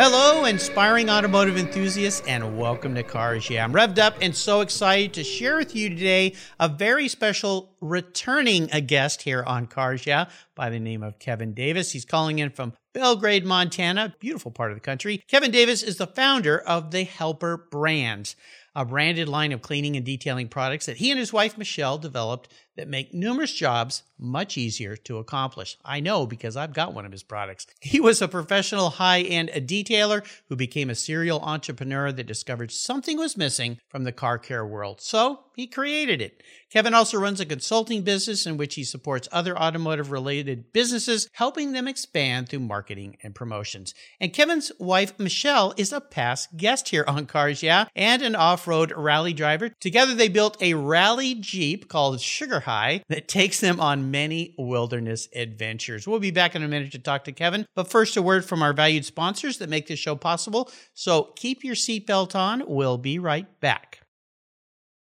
Hello, inspiring automotive enthusiasts, and welcome to Cars Yeah. I'm revved up and so excited to share with you today a very special returning a guest here on Cars Yeah by the name of Kevin Davis. He's calling in from Belgrade, Montana, beautiful part of the country. Kevin Davis is the founder of the Helper Brands, a branded line of cleaning and detailing products that he and his wife Michelle developed that make numerous jobs much easier to accomplish. I know because I've got one of his products. He was a professional high end detailer who became a serial entrepreneur that discovered something was missing from the car care world. So he created it. Kevin also runs a consulting business in which he supports other automotive related businesses, helping them expand through marketing and promotions. And Kevin's wife, Michelle, is a past guest here on Cars Yeah and an off road rally driver. Together, they built a rally Jeep called Sugar High that takes them on many wilderness adventures. We'll be back in a minute to talk to Kevin, but first, a word from our valued sponsors that make this show possible. So keep your seatbelt on. We'll be right back.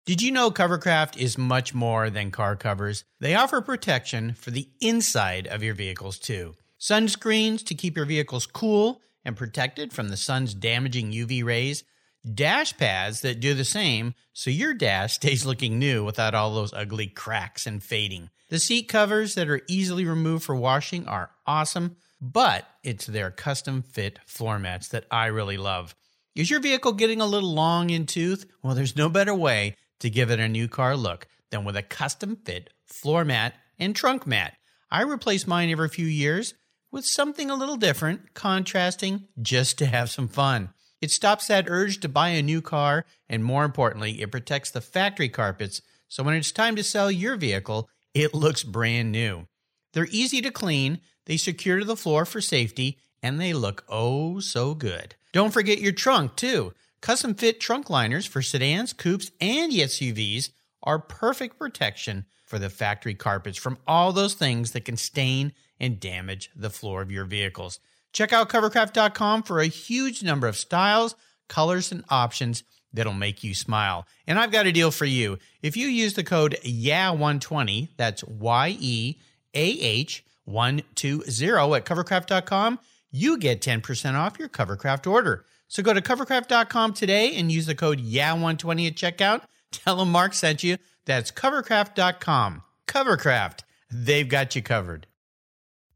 Did you know Covercraft is much more than car covers? They offer protection for the inside of your vehicles too. Sunscreens to keep your vehicles cool and protected from the sun's damaging UV rays, dash pads that do the same so your dash stays looking new without all those ugly cracks and fading. The seat covers that are easily removed for washing are awesome, but it's their custom fit floor mats that I really love. Is your vehicle getting a little long in tooth? Well, there's no better way to give it a new car look than with a custom fit floor mat and trunk mat. I replace mine every few years with something a little different, contrasting, just to have some fun. It stops that urge to buy a new car, and more importantly, it protects the factory carpets so when it's time to sell your vehicle, it looks brand new. They're easy to clean, they secure to the floor for safety, and they look oh so good. Don't forget your trunk, too. Custom fit trunk liners for sedans, coupes, and SUVs are perfect protection for the factory carpets from all those things that can stain and damage the floor of your vehicles. Check out covercraft.com for a huge number of styles, colors, and options that'll make you smile. And I've got a deal for you. If you use the code YEAH120, that's Y E A H 120 at covercraft.com, you get 10% off your Covercraft order. So go to covercraft.com today and use the code YEAH120 at checkout. Tell them Mark sent you. That's covercraft.com. Covercraft, they've got you covered.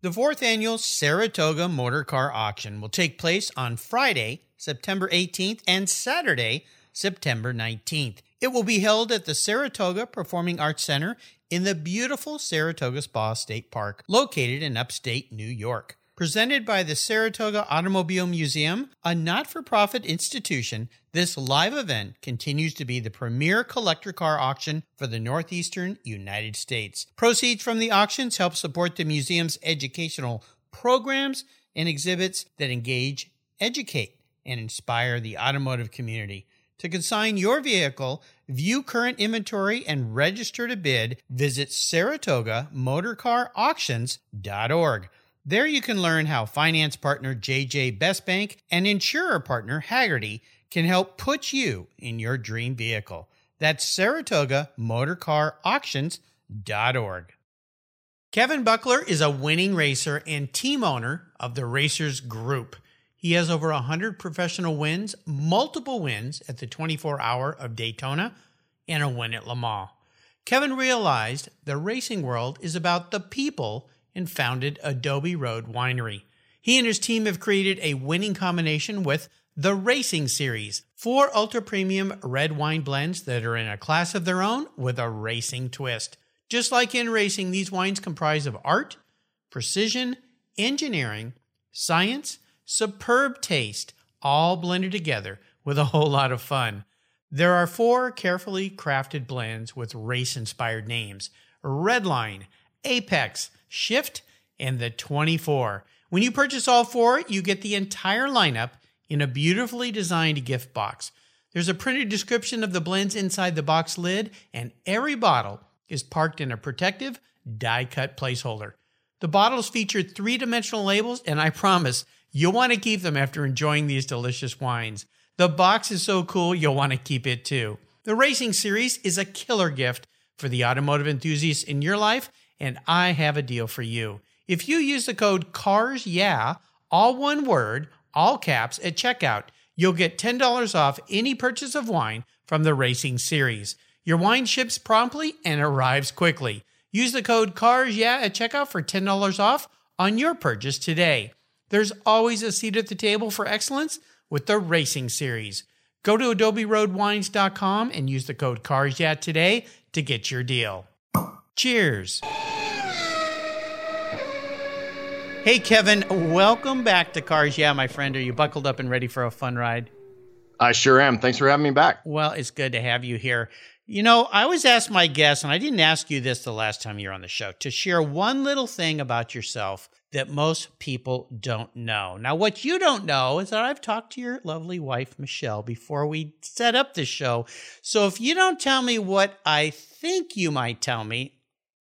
The fourth annual Saratoga Motor Car Auction will take place on Friday, September 18th and Saturday, September 19th. It will be held at the Saratoga Performing Arts Center in the beautiful Saratoga Spa State Park, located in upstate New York. Presented by the Saratoga Automobile Museum, a not for profit institution, this live event continues to be the premier collector car auction for the Northeastern United States. Proceeds from the auctions help support the museum's educational programs and exhibits that engage, educate, and inspire the automotive community. To consign your vehicle, view current inventory, and register to bid, visit SaratogaMotorCarAuctions.org. There you can learn how finance partner JJ Best Bank and insurer partner Hagerty can help put you in your dream vehicle. That's Saratoga Motor Car Auctions.org. Kevin Buckler is a winning racer and team owner of the Racers Group. He has over 100 professional wins, multiple wins at the 24 Hour of Daytona, and a win at Le Mans. Kevin realized the racing world is about the people and founded Adobe Road Winery. He and his team have created a winning combination with the Racing Series, four ultra premium red wine blends that are in a class of their own with a racing twist. Just like in racing, these wines comprise of art, precision, engineering, science, superb taste, all blended together with a whole lot of fun. There are four carefully crafted blends with race inspired names Redline, Apex, Shift, and the 24. When you purchase all four, you get the entire lineup in a beautifully designed gift box. There's a printed description of the blends inside the box lid, and every bottle is parked in a protective, die cut placeholder. The bottles feature three dimensional labels, and I promise you'll want to keep them after enjoying these delicious wines. The box is so cool, you'll want to keep it too. The Racing Series is a killer gift for the automotive enthusiasts in your life, and I have a deal for you. If you use the code CARS YEAH, all one word, all caps, at checkout, you'll get $10 off any purchase of wine from the Racing Series. Your wine ships promptly and arrives quickly. Use the code CARS YEAH at checkout for $10 off on your purchase today. There's always a seat at the table for excellence with the Racing Series. Go to adoberoadwines.com and use the code CARS YEAH today to get your deal. Cheers. Hey, Kevin, welcome back to Cars Yeah, my friend. Are you buckled up and ready for a fun ride? I sure am. Thanks for having me back. Well, it's good to have you here. You know, I always ask my guests, and I didn't ask you this the last time you were on the show, to share one little thing about yourself that most people don't know. Now, what you don't know is that I've talked to your lovely wife, Michelle, before we set up this show. So if you don't tell me what I think you might tell me,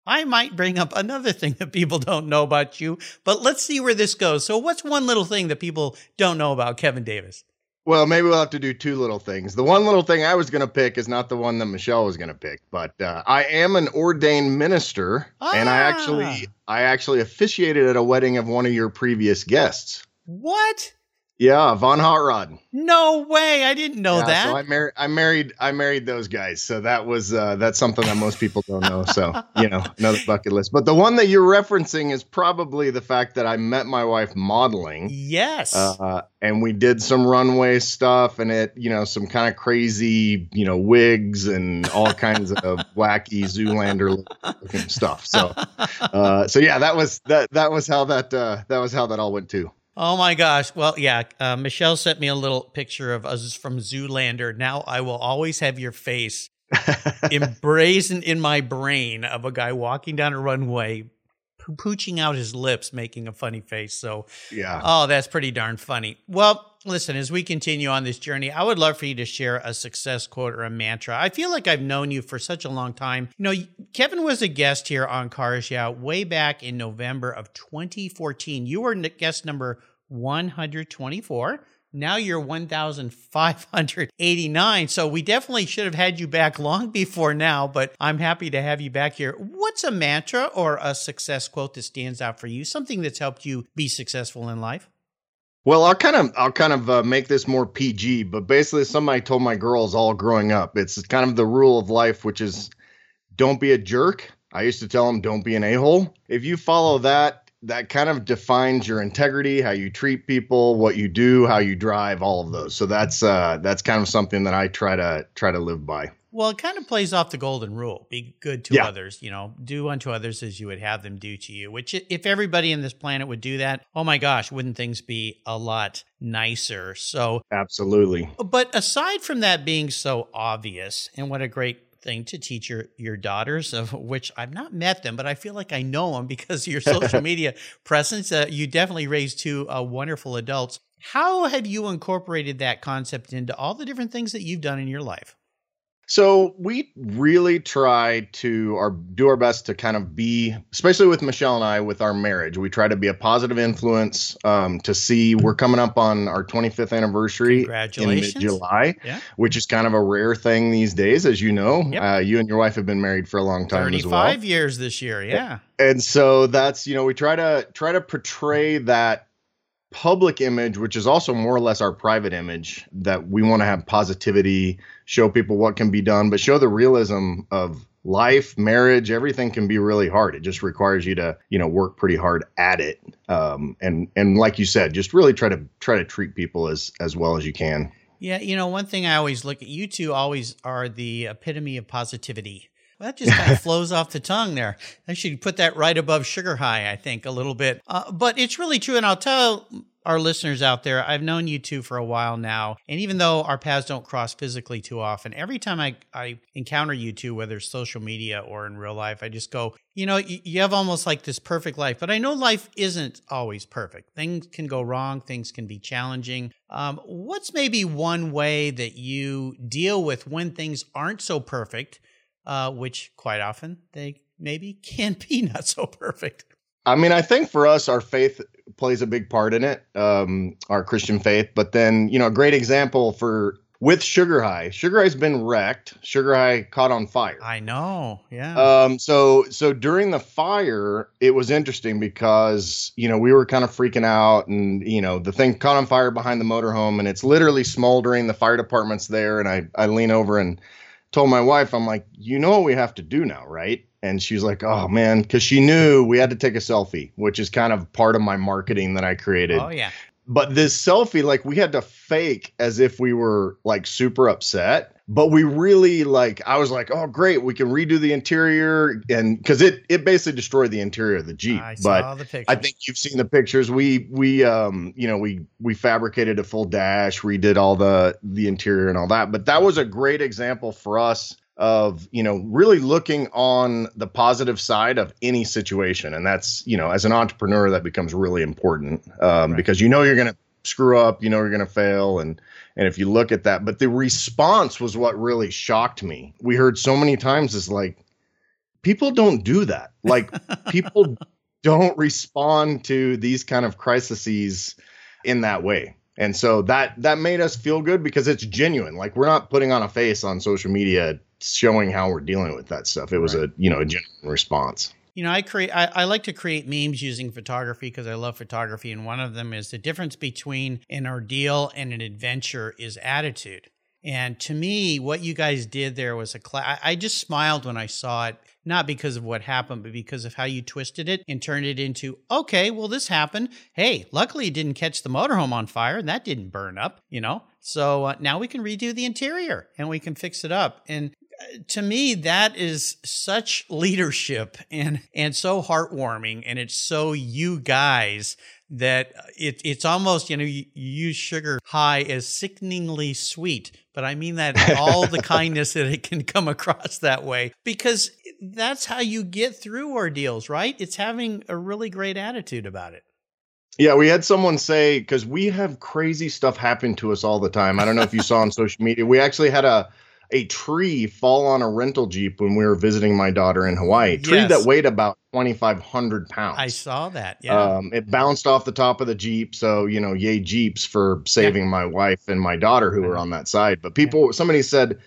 I might bring up another thing that people don't know about you, but let's see where this goes. So, what's one little thing that people don't know about Kevin Davis? Well, maybe we'll have to do two little things. The one little thing I was going to pick is not the one that Michelle was going to pick, but uh, I am an ordained minister, ah. and I actually ah. I actually officiated at a wedding of one of your previous guests. What? Yeah, Von Hot Rod. No way! I didn't know yeah, that. So I married, I married, I married those guys. So that was uh, that's something that most people don't know. So you know, another bucket list. But the one that you're referencing is probably the fact that I met my wife modeling. Yes. Uh, and we did some runway stuff, and it, you know, some kind of crazy, you know, wigs and all kinds of wacky Zoolander looking stuff. So, uh, so yeah, that was that. That was how that uh, that was how that all went too. Oh my gosh. Well, yeah. Uh, Michelle sent me a little picture of us from Zoolander. Now I will always have your face embraced in my brain of a guy walking down a runway, pooching out his lips, making a funny face. So, yeah. Oh, that's pretty darn funny. Well, listen, as we continue on this journey, I would love for you to share a success quote or a mantra. I feel like I've known you for such a long time. You know, Kevin was a guest here on Cars Yeah way back in November of 2014. You were guest number 124. Now you're 1,589. So we definitely should have had you back long before now, but I'm happy to have you back here. What's a mantra or a success quote that stands out for you? Something that's helped you be successful in life? Well, I'll kind of I'll kind of uh, make this more PG, but basically, I told my girls all growing up. It's kind of the rule of life, which is don't be a jerk. I used to tell them don't be an a hole. If you follow that, that kind of defines your integrity, how you treat people, what you do, how you drive, all of those. So that's uh, that's kind of something that I try to try to live by. Well, it kind of plays off the golden rule be good to yeah. others, you know, do unto others as you would have them do to you. Which, if everybody in this planet would do that, oh my gosh, wouldn't things be a lot nicer? So, absolutely. But aside from that being so obvious, and what a great thing to teach your your daughters, of which I've not met them, but I feel like I know them because of your social media presence. Uh, you definitely raised two uh, wonderful adults. How have you incorporated that concept into all the different things that you've done in your life? So we really try to our do our best to kind of be, especially with Michelle and I, with our marriage. We try to be a positive influence. Um, to see we're coming up on our 25th anniversary in mid July, yeah. which is kind of a rare thing these days, as you know. Yep. Uh, you and your wife have been married for a long time as well. 35 years this year, yeah. And so that's you know we try to try to portray that public image, which is also more or less our private image, that we want to have positivity, show people what can be done, but show the realism of life, marriage, everything can be really hard. It just requires you to, you know, work pretty hard at it. Um, and and like you said, just really try to try to treat people as as well as you can. Yeah, you know, one thing I always look at you two always are the epitome of positivity. Well, that just kind of flows off the tongue there. I should put that right above sugar high, I think, a little bit. Uh, but it's really true. And I'll tell our listeners out there, I've known you two for a while now. And even though our paths don't cross physically too often, every time I, I encounter you two, whether it's social media or in real life, I just go, you know, you, you have almost like this perfect life. But I know life isn't always perfect. Things can go wrong, things can be challenging. Um, what's maybe one way that you deal with when things aren't so perfect, uh, which quite often they maybe can be not so perfect? I mean, I think for us, our faith plays a big part in it, um, our Christian faith. But then, you know, a great example for with Sugar High. Sugar High's been wrecked. Sugar High caught on fire. I know. Yeah. Um. So so during the fire, it was interesting because you know we were kind of freaking out, and you know the thing caught on fire behind the motorhome, and it's literally smoldering. The fire department's there, and I I lean over and told my wife, I'm like, you know what we have to do now, right? And she's like, oh man, because she knew we had to take a selfie, which is kind of part of my marketing that I created. Oh yeah. But this selfie, like we had to fake as if we were like super upset. But we really like I was like, oh great, we can redo the interior and because it it basically destroyed the interior of the Jeep. I but saw the. I think you've seen the pictures. We we um you know we we fabricated a full dash, redid all the the interior and all that. But that was a great example for us of you know really looking on the positive side of any situation, and that's you know as an entrepreneur that becomes really important um, Right. because you know you're gonna screw up, you know you're gonna fail, and and if you look at that, but the response was what really shocked me. We heard so many times is like people don't do that. Like people don't respond to these kind of crises in that way. And so that that made us feel good because it's genuine. Like we're not putting on a face on social media showing how we're dealing with that stuff. It was a, you know, a genuine response. You know, I create. I, I like to create memes using photography because I love photography, and one of them is the difference between an ordeal and an adventure is attitude. And to me, what you guys did there was a class. I just smiled when I saw it, not because of what happened, but because of how you twisted it and turned it into, okay, well, this happened. Hey, luckily it didn't catch the motorhome on fire and that didn't burn up, you know? So uh, now we can redo the interior and we can fix it up. And to me that is such leadership and and so heartwarming and it's so you guys that it, it's almost you know you, you use sugar high as sickeningly sweet but i mean that all the kindness that it can come across that way because that's how you get through ordeals right it's having a really great attitude about it Yeah, we had someone say because we have crazy stuff happen to us all the time. I don't know if you saw on social media. We actually had a a tree fall on a rental jeep when we were visiting my daughter in Hawaii. A tree Yes. that weighed about twenty five hundred pounds. i saw that yeah Um, it bounced off the top of the Jeep. So, you know, yay Jeeps for saving my wife and my daughter who were Uh-huh. on that side. But people, somebody said,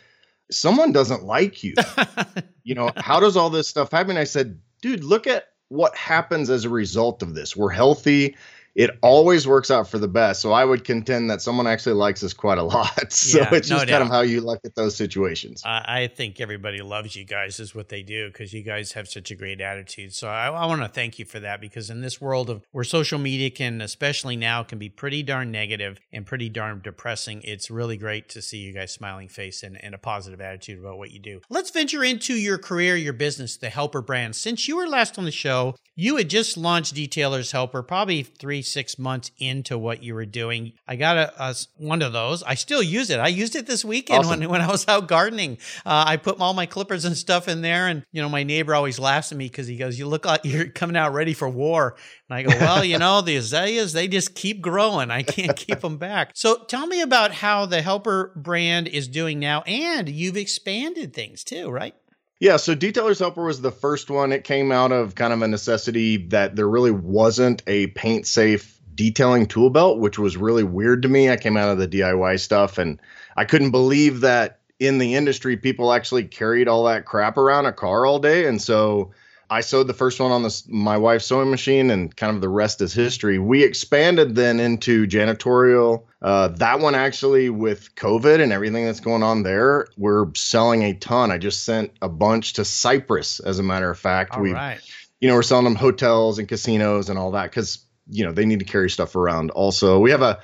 someone doesn't like you. you know, how does all this stuff happen? I said, dude, look at what happens as a result of this. We're healthy. It always works out for the best. So I would contend that someone actually likes us quite a lot. so Yeah, it's no just kind of how you look at those situations. I I think everybody loves you guys is what they do because you guys have such a great attitude. So I, I want to thank you for that because in this world of where social media can, especially now, can be pretty darn negative and pretty darn depressing, it's really great to see you guys smiling face and, and a positive attitude about what you do. Let's venture into your career, your business, the Helper brand. Since you were last on the show, you had just launched Detailers Helper, probably three, six months into what you were doing. I got a, a one of those. I still use it. I used it this weekend Awesome. when, when I was out gardening. Uh, I put all my clippers and stuff in there, and you know my neighbor always laughs at me because he goes, "You look like you're coming out ready for war." And I go, "Well, you know the azaleas, they just keep growing. I can't keep them back." So tell me about how the Helper brand is doing now, and you've expanded things too, right? Yeah, so Detailer's Helper was the first one. It came out of kind of a necessity that there really wasn't a paint safe detailing tool belt, which was really weird to me. I came out of the DIY stuff and I couldn't believe that in the industry people actually carried all that crap around a car all day. And so I sewed the first one on this my wife's sewing machine, and kind of the rest is history. We expanded then into janitorial. Uh, that one actually, with COVID and everything that's going on there, we're selling a ton. I just sent a bunch to Cyprus, as a matter of fact. We, right. you know, we're selling them hotels and casinos and all that because you know they need to carry stuff around. Also, we have a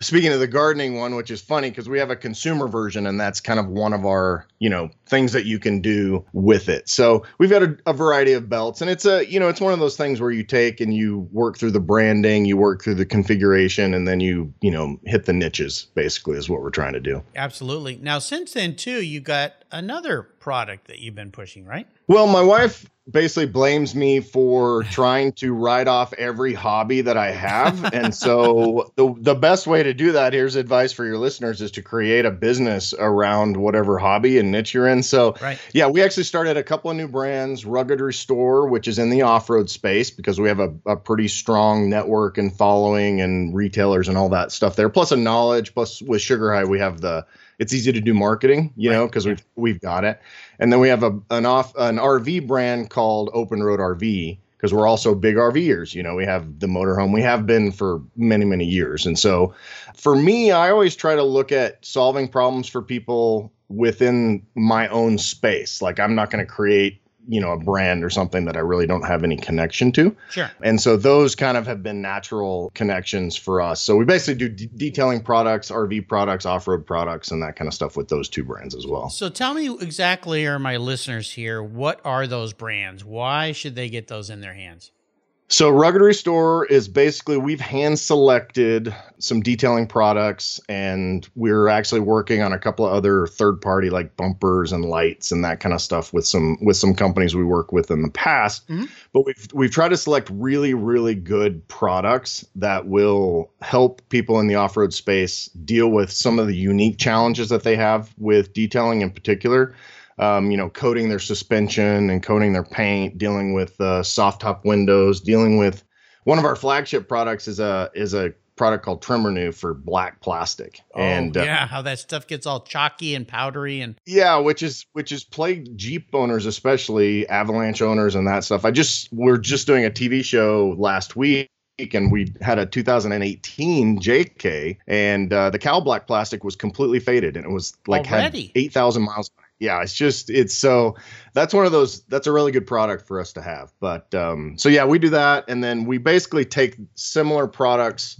speaking of the gardening one, which is funny because we have a consumer version, and that's kind of one of our, you know, things that you can do with it. So we've got a, a, variety of belts, and it's a, you know, it's one of those things where you take and you work through the branding, you work through the configuration, and then you, you know, hit the niches. Basically, is what we're trying to do. Absolutely. Now, since then, too, you got another product that you've been pushing, right? Well, my wife basically blames me for trying to write off every hobby that I have. and so the the best way to do that, here's advice for your listeners, is to create a business around whatever hobby and niche you're in. And so right. yeah, we actually started a couple of new brands, Rugged Restore, which is in the off-road space because we have a, a pretty strong network and following and retailers and all that stuff there. Plus a knowledge, plus with Sugar High, we have the it's easy to do marketing, you right. know, because we've we've got it. And then we have a an off an RV brand called Open Road RV because we're also big RVers. You know, we have the motorhome. We have been for many many years. And so, for me, I always try to look at solving problems for people within my own space. Like I'm not going to create you know a brand or something that I really don't have any connection to. Sure. And so those kind of have been natural connections for us. So we basically do d- detailing products, RV products, off-road products, and that kind of stuff with those two brands as well. So tell me exactly, or my listeners here, what are those brands? Why should they get those in their hands? So Rugged Restore is basically we've hand selected some detailing products and we're actually working on a couple of other third party like bumpers and lights and that kind of stuff with some with some companies we work with in the past. Mm-hmm. But we've we've tried to select really really good products that will help people in the off-road space deal with some of the unique challenges that they have with detailing in particular um, you know, coating their suspension and coating their paint, dealing with uh, soft top windows, dealing with one of our flagship products is a is a product called Trim Renew for black plastic. Oh, and uh, yeah, how that stuff gets all chalky and powdery and yeah, which is which is plagued Jeep owners, especially Avalanche owners and that stuff. I just we're just doing a TV show last week and we had a 2018 JK, and uh, the cow black plastic was completely faded, and it was like Already? had 8,000 miles yeah, it's just it's so that's one of those that's a really good product for us to have. But um, so yeah, we do that, and then we basically take similar products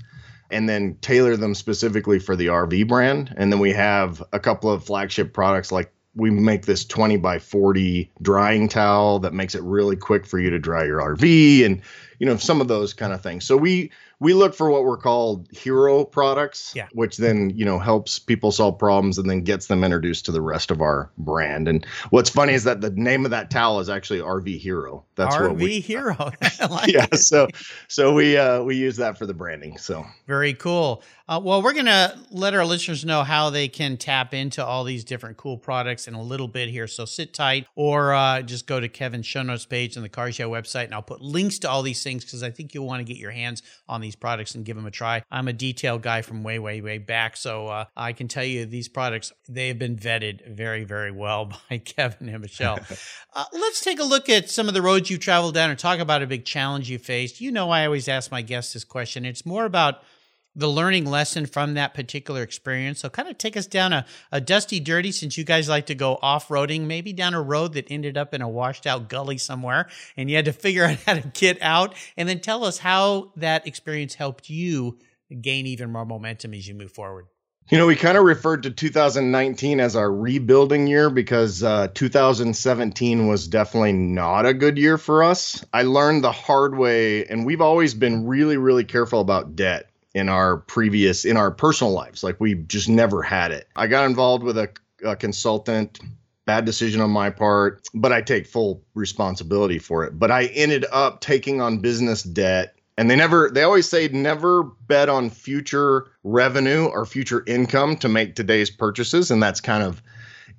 and then tailor them specifically for the RV brand, and then we have a couple of flagship products like we make this 20 by 40 drying towel that makes it really quick for you to dry your RV and you know some of those kind of things. So we we look for what we're called hero products, yeah. which then you know helps people solve problems and then gets them introduced to the rest of our brand. And what's funny is that the name of that towel is actually RV Hero. That's RV what we, Hero. like yeah, it. so so we uh, we use that for the branding. So very cool. Uh, well, we're gonna let our listeners know how they can tap into all these different cool products in a little bit here. So sit tight, or uh, just go to Kevin's show notes page on the Cars Yeah website, and I'll put links to all these things because I think you'll want to get your hands on these these products and give them a try. I'm a detail guy from way, way, way back. So uh, I can tell you these products, they have been vetted very, very well by Kevin and Michelle. uh, let's take a look at some of the roads you've traveled down and talk about a big challenge you faced. You know, I always ask my guests this question. It's more about the learning lesson from that particular experience. So, kind of take us down a, a dusty, dirty, since you guys like to go off roading, maybe down a road that ended up in a washed out gully somewhere, and you had to figure out how to get out. And then tell us how that experience helped you gain even more momentum as you move forward. You know, we kind of referred to 2019 as our rebuilding year because uh, 2017 was definitely not a good year for us. I learned the hard way, and we've always been really, really careful about debt in our previous in our personal lives. Like we just never had it. I got involved with a, a consultant. Bad decision on my part but i take full responsibility for it. But i ended up taking on business debt and they never they always say never bet on future revenue or future income to make today's purchases and that's kind of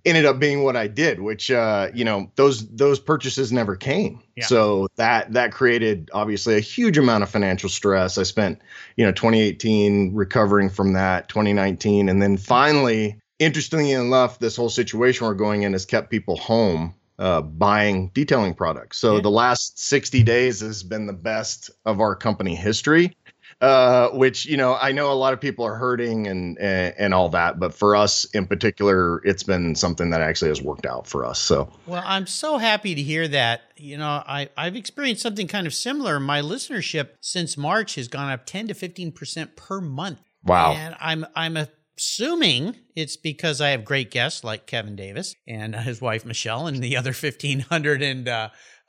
ended up being what I did, which uh, you know those those purchases never came. Yeah. So that that created obviously a huge amount of financial stress. I spent you know 2018 recovering from that, 2019, and then finally, interestingly enough, this whole situation we're going in has kept people home. Uh, buying detailing products. So yeah. the last 60 days has been the best of our company history uh, which you know I know a lot of people are hurting and, and, and all that, but for us in particular, it's been something that actually has worked out for us. So well, I'm so happy to hear that. You know, I I've experienced something kind of similar. My listenership since March has gone up 10 to 15 percent per month. Wow. And I'm I'm assuming it's because I have great guests like Kevin Davis and his wife Michelle and the other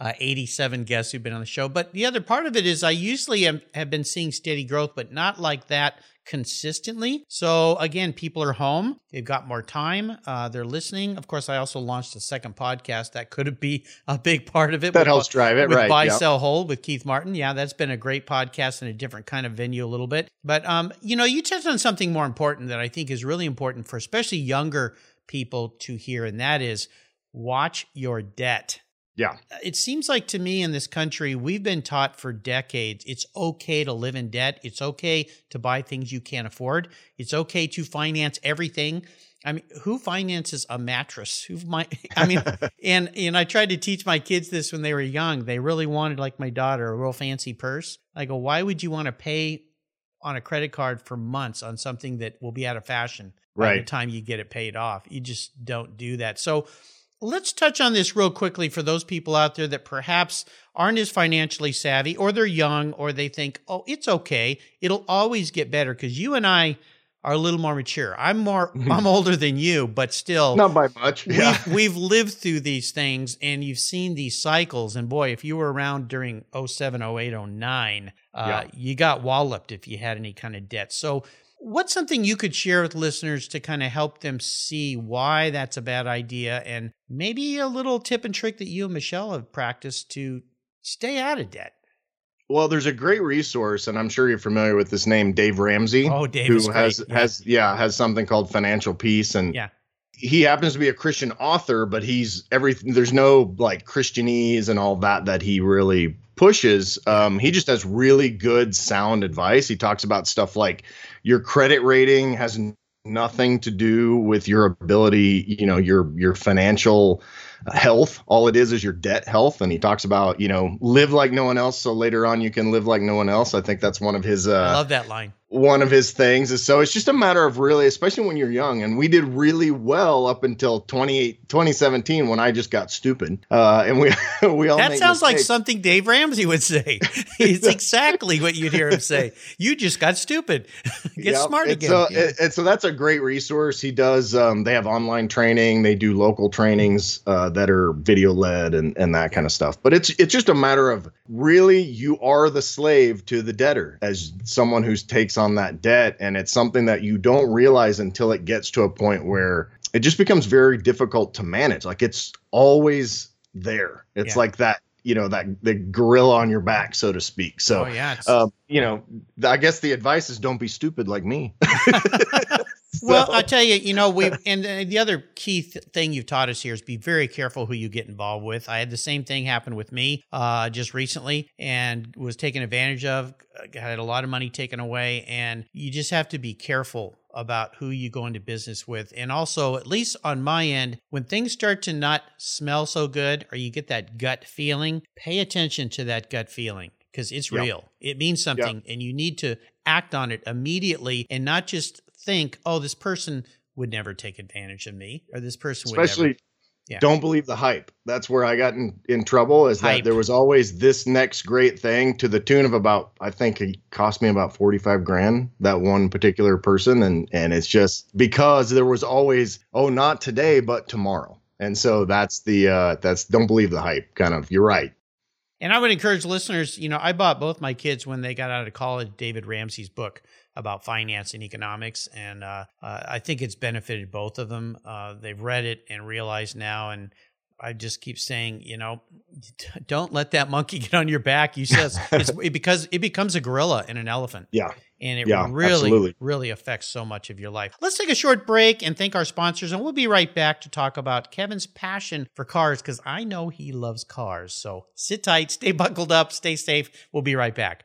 1587 guests who've been on the show. But the other part of it is I usually am, have been seeing steady growth, but not like that consistently. So again, people are home. They've got more time. Uh, they're listening. Of course, I also launched a second podcast that could be a big part of it. That with, helps drive it, with right? Buy, yep. Sell, Hold with Keith Martin. Yeah, that's been a great podcast in a different kind of venue a little bit. But um, you know, you touched on something more important that I think is really important for especially younger people to hear, and that is watch your debt. Yeah. It seems like to me in this country, we've been taught for decades it's okay to live in debt. It's okay to buy things you can't afford. It's okay to finance everything. I mean, who finances a mattress? Who might? I mean, and and I tried to teach my kids this when they were young. They really wanted, like my daughter, a real fancy purse. I go, why would you want to pay on a credit card for months on something that will be out of fashion right. by the time you get it paid off? You just don't do that. So Let's touch on this real quickly for those people out there that perhaps aren't as financially savvy or they're young or they think, oh, it's okay. It'll always get better because you and I are a little more mature. I'm more, I'm older than you, but still. Not by much. Yeah. We've, we've lived through these things and you've seen these cycles. And boy, if you were around during 07, 08, 09, uh, yeah. you got walloped if you had any kind of debt. So, What's something you could share with listeners to kind of help them see why that's a bad idea and maybe a little tip and trick that you and Michelle have practiced to stay out of debt? Well, there's a great resource, and I'm sure you're familiar with this name, Dave Ramsey. Oh, Dave, who has yeah. has yeah has something called Financial Peace, and yeah, he happens to be a Christian author, but he's everything. There's no like Christianese and all that that he really pushes. Um, he just has really good, sound advice. He talks about stuff like your credit rating has nothing to do with your ability, you know, your your financial health. All it is is your debt health. And he talks about, you know, live like no one else, so later on you can live like no one else. I think that's one of his. Uh, I love that line one of his things is so it's just a matter of really especially when you're young and we did really well up until 28 2017 when i just got stupid. Uh, and we we all that sounds mistakes. like something dave ramsey would say. It's exactly what you'd hear him say. You just got stupid. Get yep. smart and again. so, yeah. and so that's a great resource. He does um, they have online training. They do local trainings uh, that are video led and, and that kind of stuff. But it's it's just a matter of really you are the slave to the debtor as someone who takes on that debt and it's something that you don't realize until it gets to a point where it just becomes very difficult to manage. Like it's always there. It's yeah. like that you know that the gorilla on your back so to speak. So oh, yeah, um, you know i guess the advice is don't be stupid like me So. Well, I tell you, you know, we and the other key th- thing you've taught us here is be very careful who you get involved with. I had the same thing happen with me uh, just recently, and was taken advantage of. Had a lot of money taken away, and you just have to be careful about who you go into business with. And also, at least on my end, when things start to not smell so good or you get that gut feeling, pay attention to that gut feeling because it's yep. real. It means something, yep. and you need to act on it immediately and not just think, oh, this person would never take advantage of me, or this person would especially. Never. Yeah. Don't believe the hype. That's where I got in, in trouble. Is hype. that there was always this next great thing to the tune of about I think it cost me about forty five grand that one particular person, and and it's just because there was always oh not today but tomorrow, and so that's the uh, that's don't believe the hype kind of. You're right. And I would encourage listeners. You know, I bought both my kids when they got out of college David Ramsey's book about finance and economics, and uh, uh, I think it's benefited both of them. Uh, they've read it and realized now, and I just keep saying, you know, don't let that monkey get on your back. You says it's it because it becomes a gorilla and an elephant. Yeah. And it yeah, really, absolutely. really affects so much of your life. Let's take a short break and thank our sponsors, and we'll be right back to talk about Kevin's passion for cars because I know he loves cars. So sit tight, stay buckled up, stay safe. We'll be right back.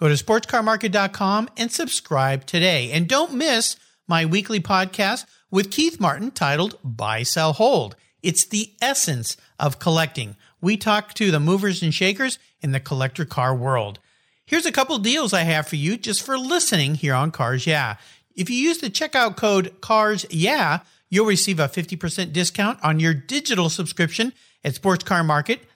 Go to sportscarmarket.com and subscribe today. And don't miss my weekly podcast with Keith Martin titled Buy, Sell, Hold. It's the essence of collecting. We talk to the movers and shakers in the collector car world. Here's a couple deals I have for you just for listening here on Cars Yeah. If you use the checkout code CARS Yeah, you'll receive a 50% discount on your digital subscription at Sports Car Market.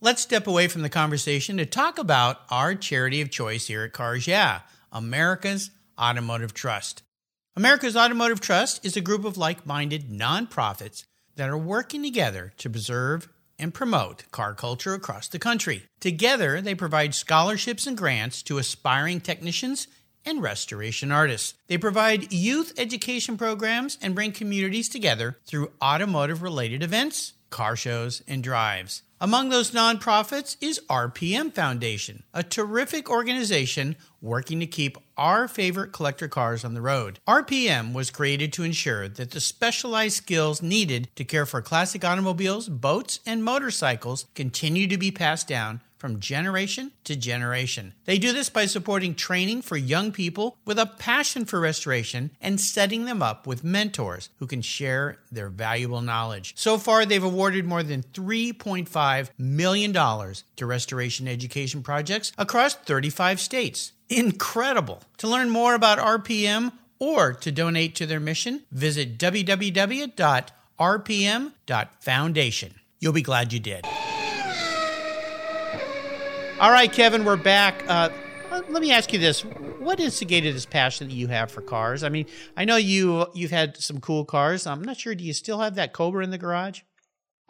Let's step away from the conversation to talk about our charity of choice here at Cars Yeah, America's Automotive Trust. America's Automotive Trust is a group of like minded nonprofits that are working together to preserve and promote car culture across the country. Together, they provide scholarships and grants to aspiring technicians and restoration artists. They provide youth education programs and bring communities together through automotive related events, car shows, and drives. Among those nonprofits is RPM Foundation, a terrific organization working to keep our favorite collector cars on the road. RPM was created to ensure that the specialized skills needed to care for classic automobiles, boats, and motorcycles continue to be passed down from generation to generation. They do this by supporting training for young people with a passion for restoration and setting them up with mentors who can share their valuable knowledge. So far, they've awarded more than $3.5 million to restoration education projects across 35 states. Incredible! To learn more about RPM or to donate to their mission, visit www.rpm.foundation. You'll be glad you did. All right, Kevin, we're back. Uh, let me ask you this: What instigated this passion that you have for cars? I mean, I know you you've had some cool cars. I'm not sure. Do you still have that Cobra in the garage?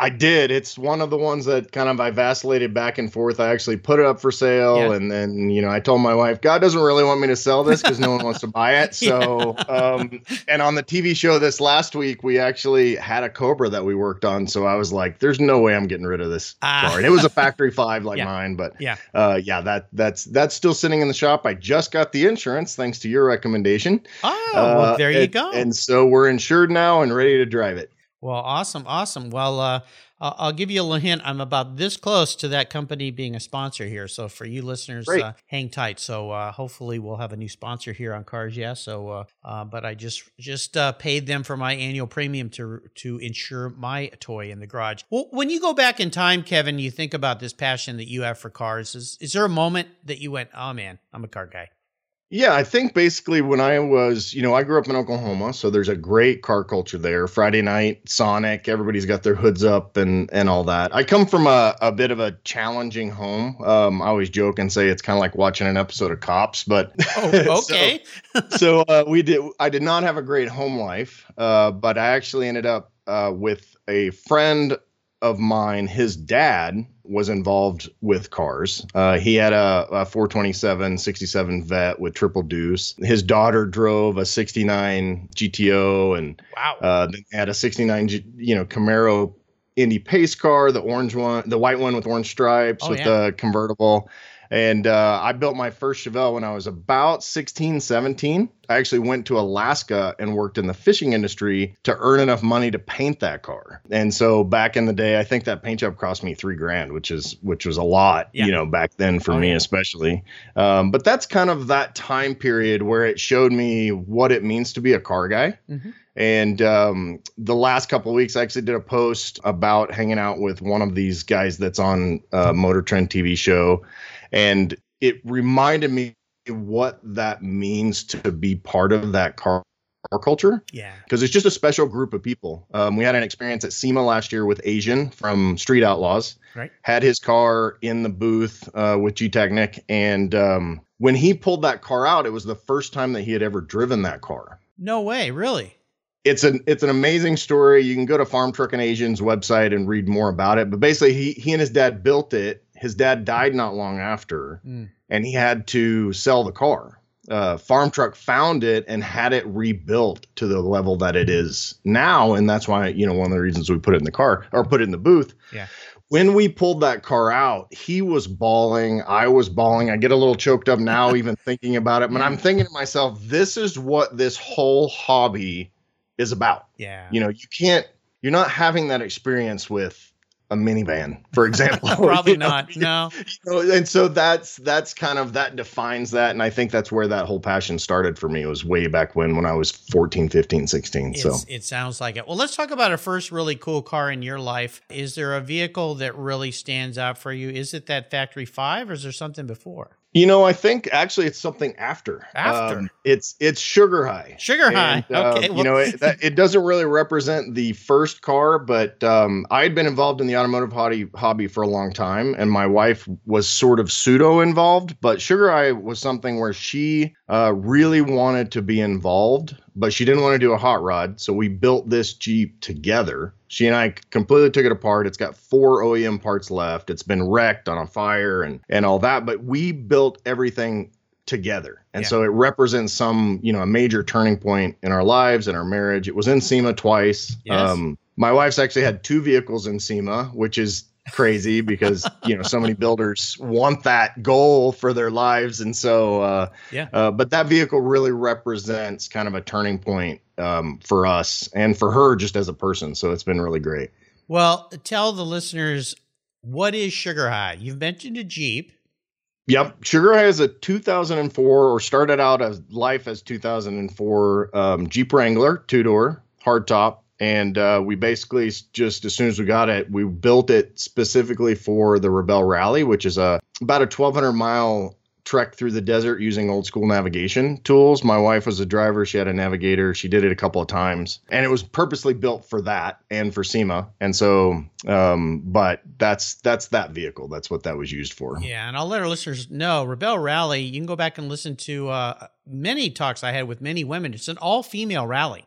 I did. It's one of the ones that kind of I vacillated back and forth. I actually put it up for sale, yeah. and then you know I told my wife, God doesn't really want me to sell this because no one wants to buy it. So, yeah. um, and on the TV show this last week, we actually had a Cobra that we worked on. So I was like, "There's no way I'm getting rid of this uh, car." And it was a factory five like yeah. mine, but yeah, uh, yeah, that that's that's still sitting in the shop. I just got the insurance thanks to your recommendation. Oh, uh, well, there you and, go. And so we're insured now and ready to drive it. Well, awesome, awesome. Well, uh, I'll give you a little hint. I'm about this close to that company being a sponsor here. So for you listeners, uh, hang tight. So uh, hopefully we'll have a new sponsor here on Cars Yeah. So, uh, uh but I just just uh, paid them for my annual premium to to insure my toy in the garage. Well, when you go back in time, Kevin, you think about this passion that you have for cars. Is is there a moment that you went, "Oh man, I'm a car guy"? Yeah, I think basically when I was, you know, I grew up in Oklahoma, so there's a great car culture there. Friday night, Sonic, everybody's got their hoods up and and all that. I come from a, a bit of a challenging home. Um, I always joke and say it's kind of like watching an episode of Cops, but oh, okay. so, so uh, we did. I did not have a great home life, uh, but I actually ended up uh, with a friend of mine, his dad was involved with cars. Uh, he had a, a 427 67 vet with triple deuce. His daughter drove a 69 GTO and wow. uh, then had a 69 you know Camaro Indy pace car, the orange one, the white one with orange stripes oh, with yeah. the convertible. And uh, I built my first Chevelle when I was about 16, 17. I actually went to Alaska and worked in the fishing industry to earn enough money to paint that car. And so back in the day, I think that paint job cost me three grand, which is which was a lot, yeah. you know, back then for oh, me yeah. especially. Um, but that's kind of that time period where it showed me what it means to be a car guy. Mm-hmm. And um, the last couple of weeks, I actually did a post about hanging out with one of these guys that's on a Motor Trend TV show and it reminded me what that means to be part of that car culture. Yeah. Because it's just a special group of people. Um, we had an experience at SEMA last year with AZN from Street Outlaws. Right. Had his car in the booth uh, with GTAC Nick. And um, when he pulled that car out, it was the first time that he had ever driven that car. No way, really? It's an it's an amazing story. You can go to Farm Truck and AZN's website and read more about it. But basically, he he and his dad built it his dad died not long after, mm. and he had to sell the car. uh, farm truck found it and had it rebuilt to the level that it is now, and that's why you know one of the reasons we put it in the car or put it in the booth. Yeah. When we pulled that car out, he was bawling. I was bawling. I get a little choked up now, even thinking about it. But I'm thinking to myself, this is what this whole hobby is about. Yeah. You know, you can't. You're not having that experience with a minivan, for example. Probably You know, not. No. you know, and so that's that's kind of that defines that and i think that's where that whole passion started for me it was way back when when i was 14 15 16 so it sounds like it. Well, let's talk about a first really cool car in your life. Is there a vehicle that really stands out for you? Is it that Factory Five, or is there something before? You know i think actually it's something after After? Um, it's it's sugar high Sugar High. And, uh, Okay, well- you know it, that, it doesn't really represent the first car but um, i had been involved in the automotive hobby, hobby for a long time and my wife was sort of pseudo involved but sugar high was something where she uh, really wanted to be involved but she didn't want to do a hot rod so we built this jeep together she and i completely took it apart it's got four oem parts left it's been wrecked on a fire and and all that but we built everything together. And Yeah. so it represents some, you know, a major turning point in our lives and our marriage. It was in SEMA twice. Yes. Um, my wife's actually had two vehicles in SEMA, which is crazy because, you know, so many builders want that goal for their lives. And so, uh, Yeah. uh, but that vehicle really represents kind of a turning point um, for us and for her just as a person. So it's been really great. Well, tell the listeners what is Sugar High. You've mentioned a Jeep. Yep, Sugar High is a 2004 or started out as life as 2004 um, Jeep Wrangler two door hardtop, and uh, we basically just as soon as we got it, we built it specifically for the Rebelle Rally, which is a about a 1,200 mile trek through the desert using old school navigation tools. My wife was a driver; she had a navigator. She did it a couple of times, and it was purposely built for that and for SEMA. And so, um, but that's that's that vehicle. That's what that was used for. Yeah, and I'll let our listeners know Rebelle Rally. You can go back and listen to uh, many talks I had with many women. It's an all female rally.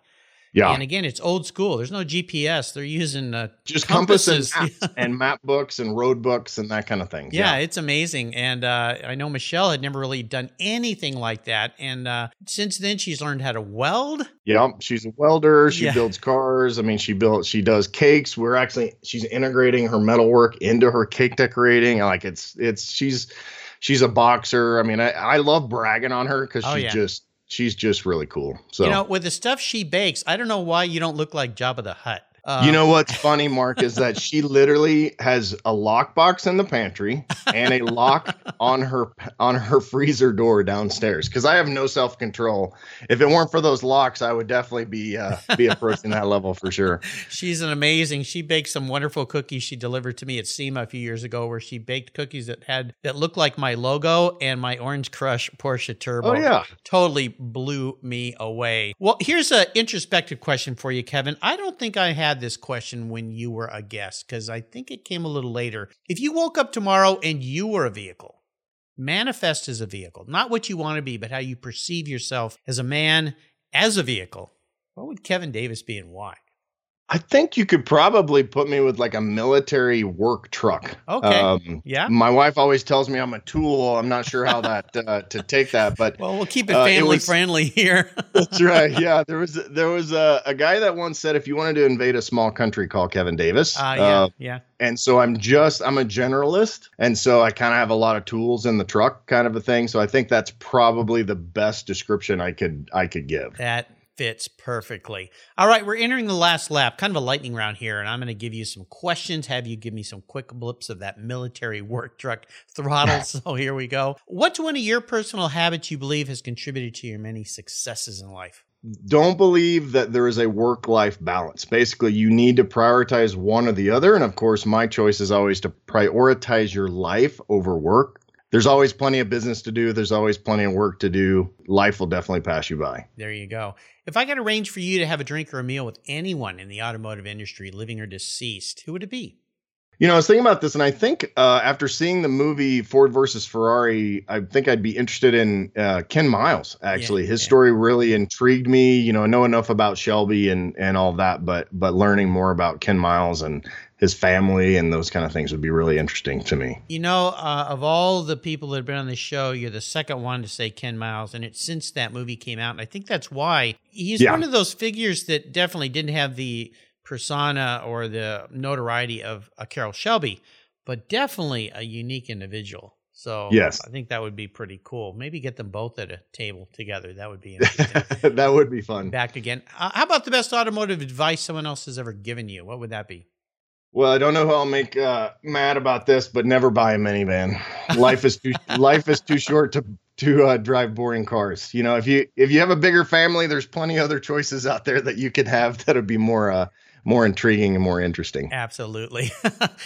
Yeah. And again, it's old school. There's no GPS. They're using uh, just compass and compasses. maps and map books and road books and that kind of thing. Yeah, it's amazing. And uh, I know Michelle had never really done anything like that. And uh, since then, she's learned how to weld. yeah. She's a welder. She Yeah. builds cars. I mean, she built. She does cakes. We're actually she's integrating her metalwork into her cake decorating. Like it's it's she's she's a boxer. I mean, I, I love bragging on her because Oh, she's yeah. just she's just really cool. So You know, with the stuff she bakes, I don't know why you don't look like Jabba the Hutt. Uh, You know what's funny, Mark, is that she literally has a lockbox in the pantry and a lock on her on her freezer door downstairs. Because I have no self control. If it weren't for those locks, I would definitely be uh, be approaching that level for sure. She's an amazing. She baked some wonderful cookies she delivered to me at SEMA a few years ago, where she baked cookies that had that looked like my logo and my Orange Crush Porsche Turbo. Oh yeah, totally blew me away. Well, here's an introspective question for you, Kevin. I don't think I had this question when you were a guest because I think it came a little later. If you woke up tomorrow and you were a vehicle, manifest as a vehicle, not what you want to be, but how you perceive yourself as a man, as a vehicle, what would Kevin Davis be and why? I think you could probably put me with like a military work truck. Okay. Um, Yeah. My wife always tells me I'm a tool. I'm not sure how that uh, to take that, but Well, we'll keep it Uh, it family was- friendly here. That's right. Yeah, there was there was a, a guy that once said, if you wanted to invade a small country, call Kevin Davis. Uh, yeah, Uh, yeah. and so I'm just I'm a generalist, and so I kind of have a lot of tools in the truck, kind of a thing. So I think that's probably the best description I could I could give. That fits perfectly. All right, we're entering the last lap, kind of a lightning round here, and I'm going to give you some questions, have you give me some quick blips of that military work truck throttle. so here we go. What's one of your personal habits you believe has contributed to your many successes in life? Don't believe that there is a work life balance. Basically, you need to prioritize one or the other, and of course, my choice is always to prioritize your life over work. There's always plenty of business to do. There's always plenty of work to do. Life will definitely pass you by. There you go. If I could arrange for you to have a drink or a meal with anyone in the automotive industry, living or deceased, who would it be? You know, I was thinking about this, and I think uh, after seeing the movie Ford versus Ferrari, I think I'd be interested in uh, Ken Miles. Actually, Yeah, his yeah. story really intrigued me. You know, I know enough about Shelby and and all that, but but learning more about Ken Miles and his family and those kind of things would be really interesting to me. You know, uh, of all the people that have been on the show, you're the second one to say Ken Miles, and it's since that movie came out, and I think that's why he's Yeah. one of those figures that definitely didn't have the persona or the notoriety of a Carroll Shelby, but definitely a unique individual. So Yes. I think that would be pretty cool. Maybe get them both at a table together. That would be interesting. that would be fun. Back again. Uh, how about the best automotive advice someone else has ever given you? What would that be? Well, I don't know who I'll make uh, mad about this, but never buy a minivan. Life is too life is too short to to uh, drive boring cars. You know, if you if you have a bigger family, there's plenty other choices out there that you could have that'd be more uh, more intriguing and more interesting. Absolutely.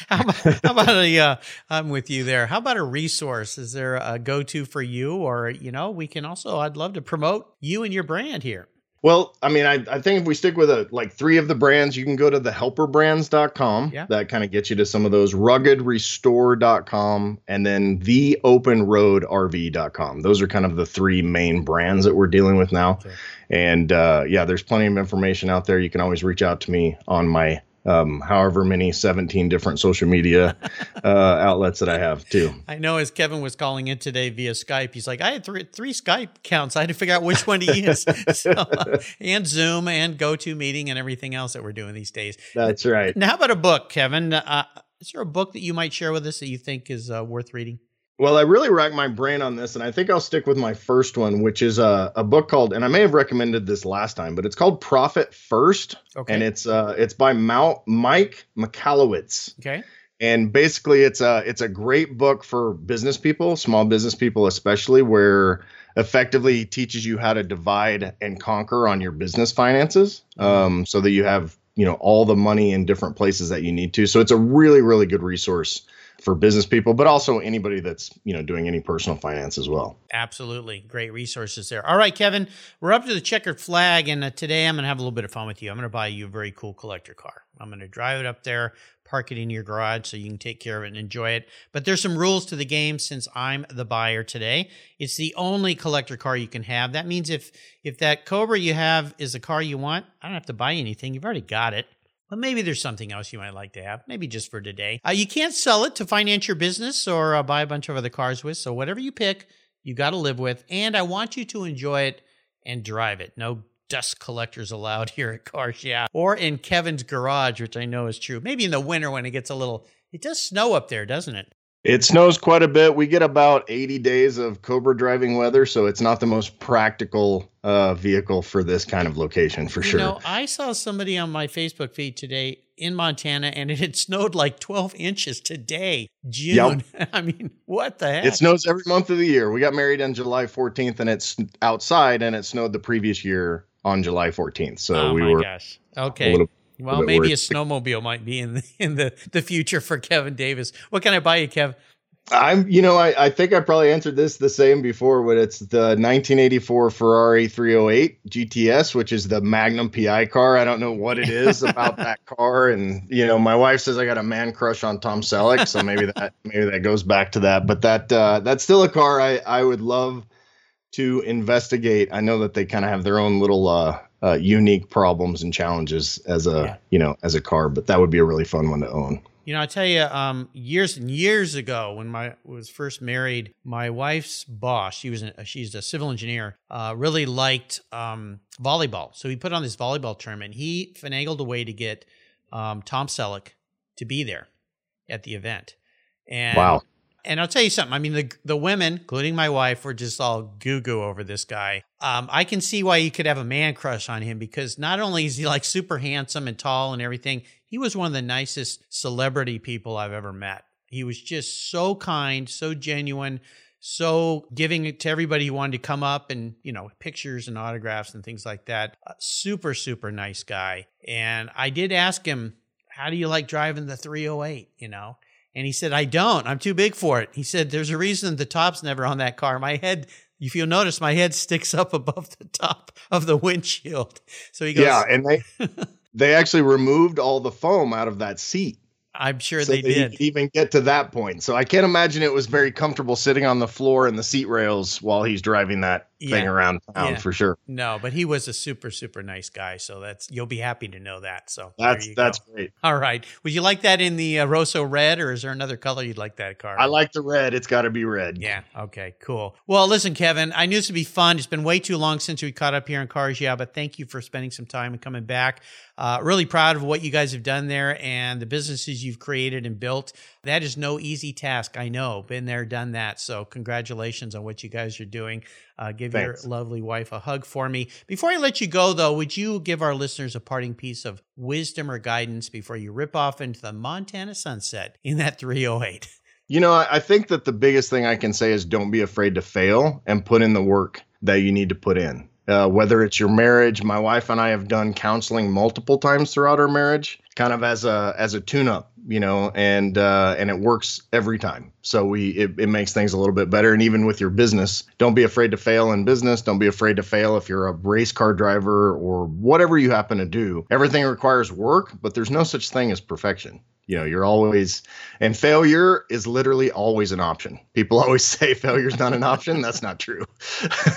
how, about, how about a? Uh, I'm with you there. How about a resource? Is there a go-to for you, or you know, we can also. I'd love to promote you and your brand here. Well, I mean, I, I think if we stick with a, like three of the brands, you can go to the thehelperbrands.com. Yeah. That kind of gets you to some of those ruggedrestore.com and then theopenroadrv.com. Those are kind of the three main brands that we're dealing with now. Okay. And uh, yeah, there's plenty of information out there. You can always reach out to me on my um, however many 17 different social media uh, outlets that I have too. I know as Kevin was calling in today via Skype, he's like, I had three, three Skype accounts. I had to figure out which one to use. so, uh, and Zoom and GoToMeeting and everything else that we're doing these days. That's right. Now, how about a book, Kevin? Uh, is there a book that you might share with us that you think is uh, worth reading? Well, I really racked my brain on this, and I think I'll stick with my first one, which is a, a book called, and I may have recommended this last time, but it's called Profit First, Okay. and it's uh it's by Mount, Mike Michalowicz, Okay. and basically it's a it's a great book for business people, small business people especially, where effectively teaches you how to divide and conquer on your business finances, um, so that you have you know all the money in different places that you need to. So it's a really really good resource for business people, but also anybody that's you know doing any personal finance as well. Absolutely. Great resources there. All right, Kevin, we're up to the checkered flag, and uh, today I'm going to have a little bit of fun with you. I'm going to buy you a very cool collector car. I'm going to drive it up there, park it in your garage so you can take care of it and enjoy it. But there's some rules to the game since I'm the buyer today. It's the only collector car you can have. That means if if that Cobra you have is the car you want, I don't have to buy anything. You've already got it. But maybe there's something else you might like to have, maybe just for today. Uh, you can't sell it to finance your business or uh, buy a bunch of other cars with. So whatever you pick, you got to live with. And I want you to enjoy it and drive it. No dust collectors allowed here at Cars Yeah. Or in Kevin's garage, which I know is true. Maybe in the winter when it gets a little, it does snow up there, doesn't it? It snows quite a bit. We get about 80 days of Cobra driving weather, so it's not the most practical uh, vehicle for this kind of location for you sure. know, I saw somebody on my Facebook feed today in Montana and it had snowed like 12 inches today, June. I mean, what the heck? it snows every month of the year. We got married on July 14th, and it's outside, and it snowed the previous year on July 14th. So oh we my were gosh. Okay. Well, maybe a snowmobile might be in the, in the, the future for Kevin Davis. What can I buy you, Kev? I'm, you know, I, I think I probably answered this the same before, but it's the 1984 Ferrari 308 GTS, which is the Magnum PI car. I don't know what it is about that car, and you know, my wife says I got a man crush on Tom Selleck, so maybe that maybe that goes back to that. But that uh, that's still a car I I would love to investigate. I know that they kind of have their own little uh, uh, unique problems and challenges as a Yeah. you know as a car, but that would be a really fun one to own. You know, I tell you, um, years and years ago, when my was first married, my wife's boss, she was she's a civil engineer, uh, really liked um, volleyball. So he put on this volleyball tournament. He finagled a way to get um, Tom Selleck to be there at the event. And Wow. And I'll tell you something. I mean, the the women, including my wife, were just all goo goo over this guy. Um, I can see why you could have a man crush on him because not only is he like super handsome and tall and everything, he was one of the nicest celebrity people I've ever met. He was just so kind, so genuine, so giving it to everybody who wanted to come up and you know pictures and autographs and things like that. Uh, super super nice guy. And I did ask him, "How do you like driving the 308?" You know. And he said, I don't. I'm too big for it. He said, There's a reason the top's never on that car. My head, if you'll notice, my head sticks up above the top of the windshield. So he goes, yeah, and they they actually removed all the foam out of that seat. I'm sure so they did. even get to that point. So I can't imagine it was very comfortable sitting on the floor and the seat rails while he's driving that thing around town Yeah. for sure. No, but he was a super, super nice guy. So that's you'll be happy to know that. So That's that's go. great. all right. Would you like that in the uh, Rosso red, or is there another color you'd like that car? I like the red. It's got to be red. Yeah. Okay. Cool. Well, listen, Kevin. I knew this would be fun. It's been way too long since we caught up here in Cars. Yeah, but thank you for spending some time and coming back. Uh, really proud of what you guys have done there and the businesses you've created and built. That is no easy task. I know. Been there, done that. So congratulations on what you guys are doing. Uh, give Thanks. your lovely wife a hug for me. Before I let you go, though, would you give our listeners a parting piece of wisdom or guidance before you rip off into the Montana sunset in that 308? You know, I, I think that the biggest thing I can say is don't be afraid to fail and put in the work that you need to put in. Uh, whether it's your marriage, my wife and I have done counseling multiple times throughout our marriage, kind of as a as a tune-up, you know, and uh, and it works every time. So we it, it makes things a little bit better. And even with your business, don't be afraid to fail in business. Don't be afraid to fail if you're a race car driver or whatever you happen to do. Everything requires work, but there's no such thing as perfection. You know, you're always, and failure is literally always an option. People always say failure's not an option. That's not true.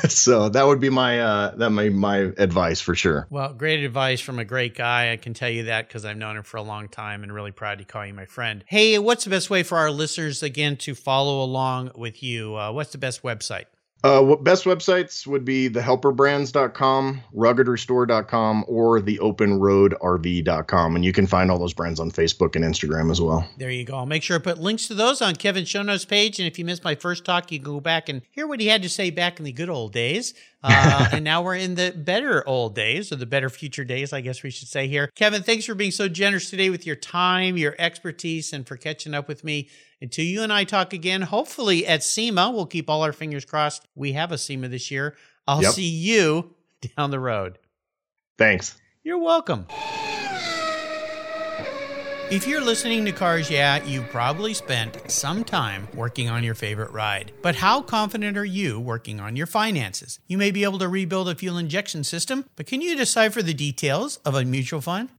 so that would be my, uh, that my, my advice for sure. Well, great advice from a great guy. I can tell you that because I've known him for a long time and really proud to call you my friend. Hey, what's the best way for our listeners, again, to follow along with you? Uh, what's the best website? Uh, what best websites would be thehelperbrands.com, ruggedrestore.com, or theopenroadrv.com. And you can find all those brands on Facebook and Instagram as well. There you go. I'll make sure I put links to those on Kevin's show notes page. And if you missed my first talk, you can go back and hear what he had to say back in the good old days. Uh, and now we're in the better old days, or the better future days, I guess we should say here. Kevin, thanks for being so generous today with your time, your expertise, and for catching up with me. Until you and I talk again, hopefully at SEMA, we'll keep all our fingers crossed. We have a SEMA this year. I'll Yep. see you down the road. Thanks. You're welcome. If you're listening to Cars Yeah, you've probably spent some time working on your favorite ride. But how confident are you working on your finances? You may be able to rebuild a fuel injection system, but can you decipher the details of a mutual fund?